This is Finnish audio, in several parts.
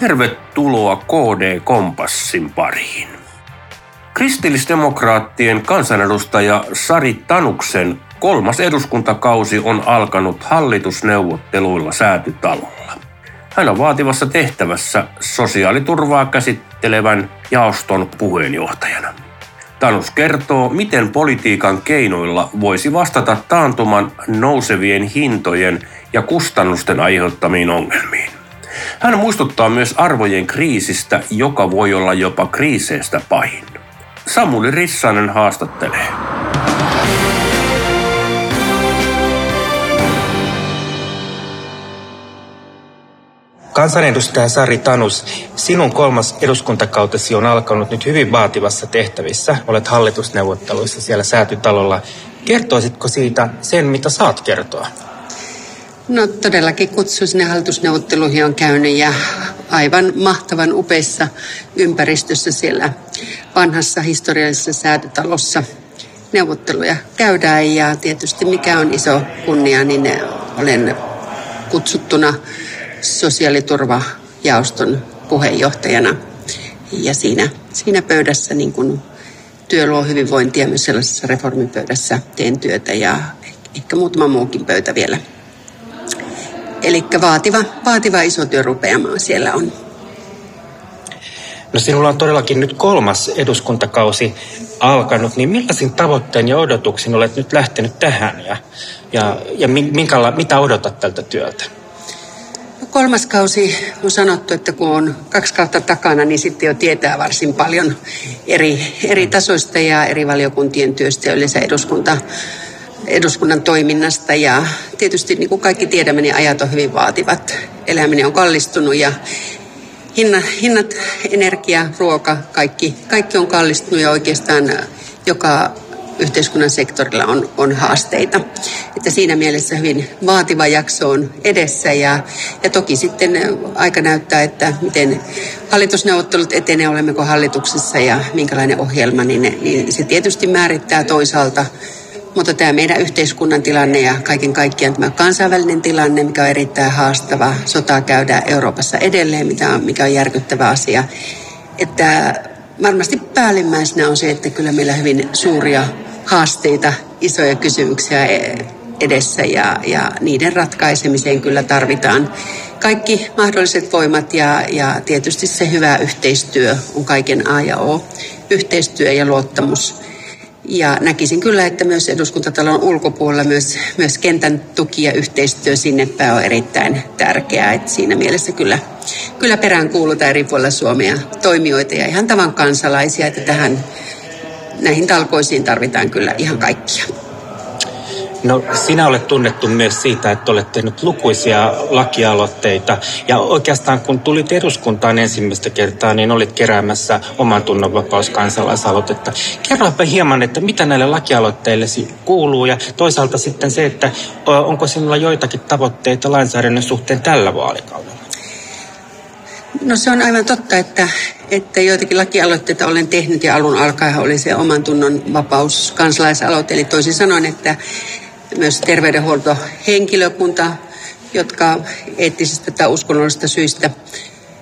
Tervetuloa KD Kompassin pariin. Kristillisdemokraattien kansanedustaja Sari Tanuksen kolmas eduskuntakausi on alkanut hallitusneuvotteluilla säätytalolla. Hän on vaativassa tehtävässä sosiaaliturvaa käsittelevän jaoston puheenjohtajana. Tanus kertoo, miten politiikan keinoilla voisi vastata taantuman nousevien hintojen ja kustannusten aiheuttamiin ongelmiin. Hän muistuttaa myös arvojen kriisistä, joka voi olla jopa kriiseistä pahin. Samuli Rissanen haastattelee. Kansanedustaja Sari Tanus, sinun kolmas eduskuntakautesi on alkanut nyt hyvin vaativassa tehtävissä. Olet hallitusneuvotteluissa siellä säätytalolla. Kertoisitko siitä sen, mitä saat kertoa? No todellakin kutsu sinne hallitusneuvotteluihin on käynyt ja aivan mahtavan upeissa ympäristössä siellä vanhassa historiallisessa säätötalossa neuvotteluja käydään ja tietysti mikä on iso kunnia, niin olen kutsuttuna sosiaaliturvajaoston puheenjohtajana. Ja siinä, siinä pöydässä niin kun työ luo hyvinvointia myös sellaisessa reformipöydässä teen työtä ja ehkä muutama muukin pöytä vielä. Eli vaativa, vaativa iso työrupeama siellä on. No sinulla on todellakin nyt kolmas eduskuntakausi alkanut, niin millaisin tavoitteen ja odotuksin olet nyt lähtenyt tähän ja, ja, ja minkäla, mitä odotat tältä työltä? kolmas kausi on sanottu, että kun on kaksi kautta takana, niin sitten jo tietää varsin paljon eri, eri tasoista ja eri valiokuntien työstä ja yleensä eduskunta, eduskunnan toiminnasta. Ja tietysti niin kuin kaikki tiedämme, niin ajat on hyvin vaativat. Eläminen on kallistunut ja hinnat, hinnat energia, ruoka, kaikki, kaikki on kallistunut ja oikeastaan joka yhteiskunnan sektorilla on, on haasteita. Että siinä mielessä hyvin vaativa jakso on edessä ja, ja toki sitten aika näyttää, että miten hallitusneuvottelut etenee, olemmeko hallituksessa ja minkälainen ohjelma, niin, niin se tietysti määrittää toisaalta mutta tämä meidän yhteiskunnan tilanne ja kaiken kaikkiaan tämä kansainvälinen tilanne, mikä on erittäin haastava, sotaa käydään Euroopassa edelleen, mikä on, mikä on järkyttävä asia. Että varmasti päällimmäisenä on se, että kyllä meillä hyvin suuria haasteita, isoja kysymyksiä e- edessä ja, ja niiden ratkaisemiseen kyllä tarvitaan kaikki mahdolliset voimat ja, ja tietysti se hyvä yhteistyö on kaiken A ja O. Yhteistyö ja luottamus. Ja näkisin kyllä, että myös eduskuntatalon ulkopuolella myös, myös kentän tuki ja yhteistyö sinne päin on erittäin tärkeää. Että siinä mielessä kyllä, kyllä perään kuulutaan eri puolilla Suomea toimijoita ja ihan tavan kansalaisia, että tähän näihin talkoisiin tarvitaan kyllä ihan kaikkia. No sinä olet tunnettu myös siitä, että olet tehnyt lukuisia lakialoitteita. Ja oikeastaan kun tulit eduskuntaan ensimmäistä kertaa, niin olit keräämässä oman tunnonvapauskansalaisaloitetta. Kerropa hieman, että mitä näille lakialoitteillesi kuuluu ja toisaalta sitten se, että onko sinulla joitakin tavoitteita lainsäädännön suhteen tällä vaalikaudella? No se on aivan totta, että, että joitakin lakialoitteita olen tehnyt ja alun alkaen oli se oman tunnon vapaus kansalaisaloite. Eli toisin sanoen, että myös terveydenhuoltohenkilökunta, jotka eettisistä tai uskonnollisista syistä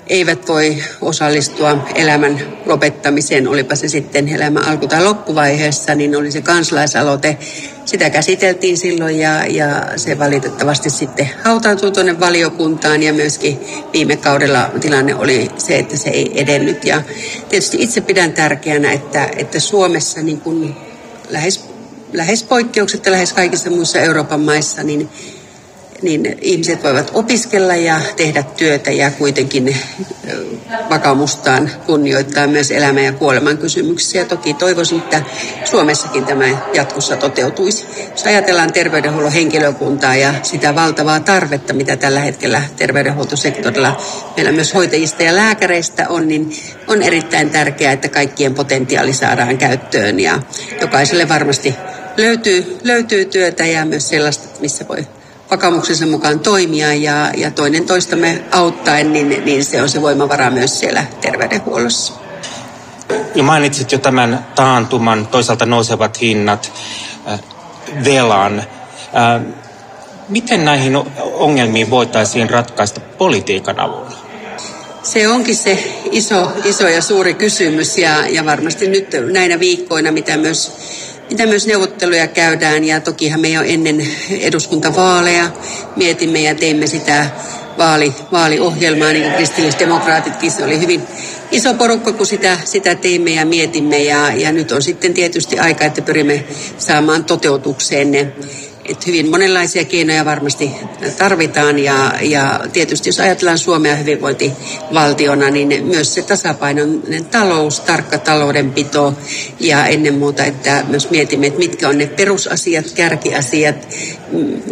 eivät voi osallistua elämän lopettamiseen, olipa se sitten elämän alku- tai loppuvaiheessa, niin oli se kansalaisaloite. Sitä käsiteltiin silloin ja, ja se valitettavasti sitten hautautui tuonne valiokuntaan ja myöskin viime kaudella tilanne oli se, että se ei edennyt. Ja tietysti itse pidän tärkeänä, että, että Suomessa niin kuin lähes, lähes poikkeuksetta lähes kaikissa muissa Euroopan maissa, niin niin ihmiset voivat opiskella ja tehdä työtä ja kuitenkin vakaumustaan kunnioittaa myös elämän ja kuoleman kysymyksiä. Toki toivoisin, että Suomessakin tämä jatkossa toteutuisi. Jos ajatellaan terveydenhuollon henkilökuntaa ja sitä valtavaa tarvetta, mitä tällä hetkellä terveydenhuoltosektorilla meillä myös hoitajista ja lääkäreistä on, niin on erittäin tärkeää, että kaikkien potentiaali saadaan käyttöön ja jokaiselle varmasti löytyy, löytyy työtä ja myös sellaista, missä voi vakaumuksensa mukaan toimia ja, ja toinen toistamme auttaen, niin, niin se on se voimavara myös siellä terveydenhuollossa. Ja mainitsit jo tämän taantuman, toisaalta nousevat hinnat, äh, velan. Äh, miten näihin ongelmiin voitaisiin ratkaista politiikan avulla? Se onkin se iso, iso ja suuri kysymys ja, ja varmasti nyt näinä viikkoina, mitä myös mitä myös neuvotteluja käydään ja tokihan me jo ennen eduskuntavaaleja mietimme ja teimme sitä vaali, vaaliohjelmaa, niin kuin kristillisdemokraatitkin. Se oli hyvin iso porukka, kun sitä, sitä teimme ja mietimme. Ja, ja nyt on sitten tietysti aika, että pyrimme saamaan toteutukseen ne että hyvin monenlaisia keinoja varmasti tarvitaan ja, ja tietysti jos ajatellaan Suomea hyvinvointivaltiona, niin myös se tasapainoinen talous, tarkka taloudenpito ja ennen muuta, että myös mietimme, että mitkä on ne perusasiat, kärkiasiat,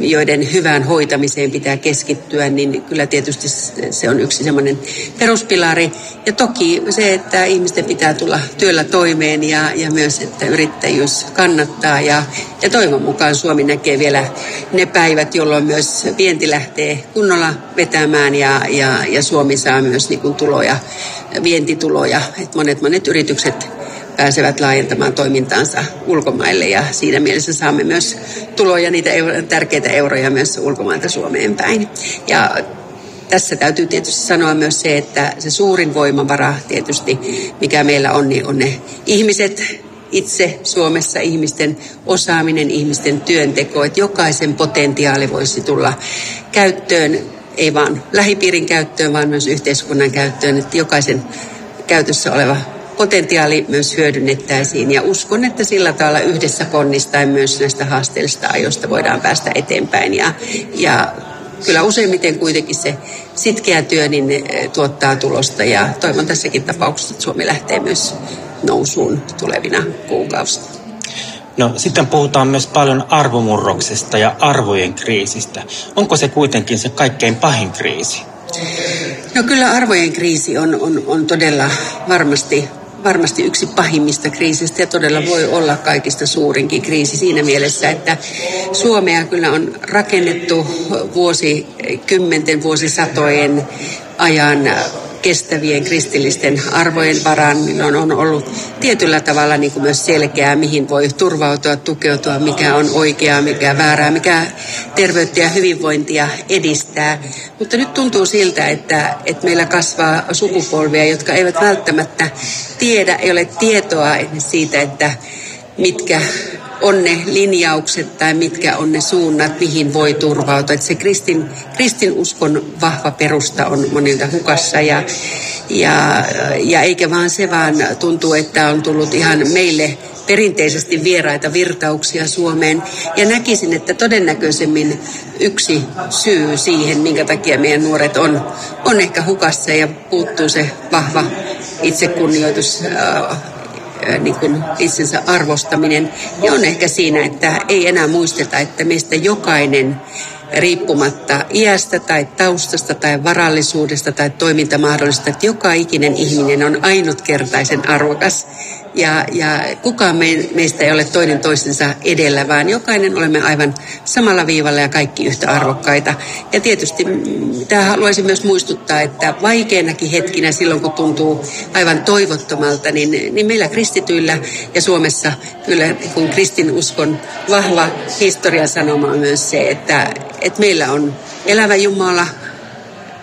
joiden hyvään hoitamiseen pitää keskittyä, niin kyllä tietysti se on yksi semmoinen peruspilari. Ja toki se, että ihmisten pitää tulla työllä toimeen ja, ja myös, että yrittäjyys kannattaa ja, ja toivon mukaan Suomi näkee vielä ne päivät, jolloin myös vienti lähtee kunnolla vetämään ja, ja, ja Suomi saa myös niin kuin tuloja, vientituloja. Et monet monet yritykset pääsevät laajentamaan toimintaansa ulkomaille ja siinä mielessä saamme myös tuloja, niitä euro, tärkeitä euroja myös ulkomailta Suomeen päin. Ja tässä täytyy tietysti sanoa myös se, että se suurin voimavara tietysti, mikä meillä on, niin on ne ihmiset, itse Suomessa ihmisten osaaminen, ihmisten työnteko, että jokaisen potentiaali voisi tulla käyttöön, ei vain lähipiirin käyttöön, vaan myös yhteiskunnan käyttöön, että jokaisen käytössä oleva potentiaali myös hyödynnettäisiin. Ja uskon, että sillä tavalla yhdessä ponnistaen myös näistä haasteellisista ajoista voidaan päästä eteenpäin. Ja, ja kyllä useimmiten kuitenkin se sitkeä työ niin eh, tuottaa tulosta ja toivon tässäkin tapauksessa, että Suomi lähtee myös nousuun tulevina kuukausina. No sitten puhutaan myös paljon arvomurroksesta ja arvojen kriisistä. Onko se kuitenkin se kaikkein pahin kriisi? No kyllä arvojen kriisi on, on, on todella varmasti varmasti yksi pahimmista kriisistä ja todella voi olla kaikista suurinkin kriisi siinä mielessä, että Suomea kyllä on rakennettu vuosikymmenten, vuosisatojen ajan kestävien kristillisten arvojen varaan, milloin on ollut tietyllä tavalla niin kuin myös selkeää, mihin voi turvautua, tukeutua, mikä on oikeaa, mikä väärää, mikä terveyttä ja hyvinvointia edistää. Mutta nyt tuntuu siltä, että, että meillä kasvaa sukupolvia, jotka eivät välttämättä tiedä, ei ole tietoa siitä, että mitkä on ne linjaukset tai mitkä on ne suunnat, mihin voi turvautua. Että se kristin, kristinuskon vahva perusta on monilta hukassa ja, ja, ja eikä vaan se, vaan tuntuu, että on tullut ihan meille perinteisesti vieraita virtauksia Suomeen. Ja näkisin, että todennäköisemmin yksi syy siihen, minkä takia meidän nuoret on, on ehkä hukassa ja puuttuu se vahva itsekunnioitus niin kuin itsensä arvostaminen, niin on ehkä siinä, että ei enää muisteta, että meistä jokainen riippumatta iästä tai taustasta tai varallisuudesta tai toimintamahdollisuudesta, että joka ikinen ihminen on ainutkertaisen arvokas ja, ja kukaan me, meistä ei ole toinen toistensa edellä, vaan jokainen olemme aivan samalla viivalla ja kaikki yhtä arvokkaita. Ja tietysti tämä haluaisin myös muistuttaa, että vaikeinakin hetkinä silloin, kun tuntuu aivan toivottomalta, niin, niin meillä kristityillä ja Suomessa kyllä kun kristinuskon vahva historian sanoma on myös se, että, että meillä on elävä Jumala,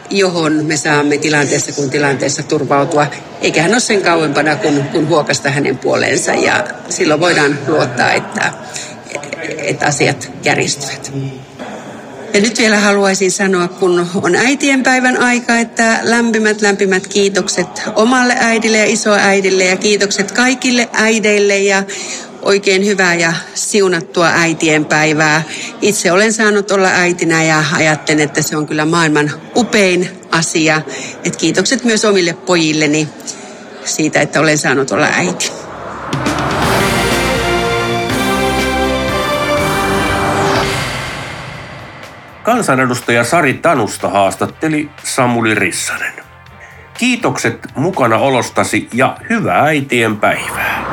johon me saamme tilanteessa kuin tilanteessa turvautua. Eikä hän ole sen kauempana kuin, kuin huokasta hänen puoleensa ja silloin voidaan luottaa, että, että asiat kärjistyvät. Ja nyt vielä haluaisin sanoa, kun on äitienpäivän aika, että lämpimät, lämpimät kiitokset omalle äidille ja isoäidille ja kiitokset kaikille äideille ja oikein hyvää ja siunattua äitien päivää. Itse olen saanut olla äitinä ja ajattelen, että se on kyllä maailman upein asia. Et kiitokset myös omille pojilleni siitä, että olen saanut olla äiti. Kansanedustaja Sari Tanusta haastatteli Samuli Rissanen. Kiitokset mukana olostasi ja hyvää äitien päivää.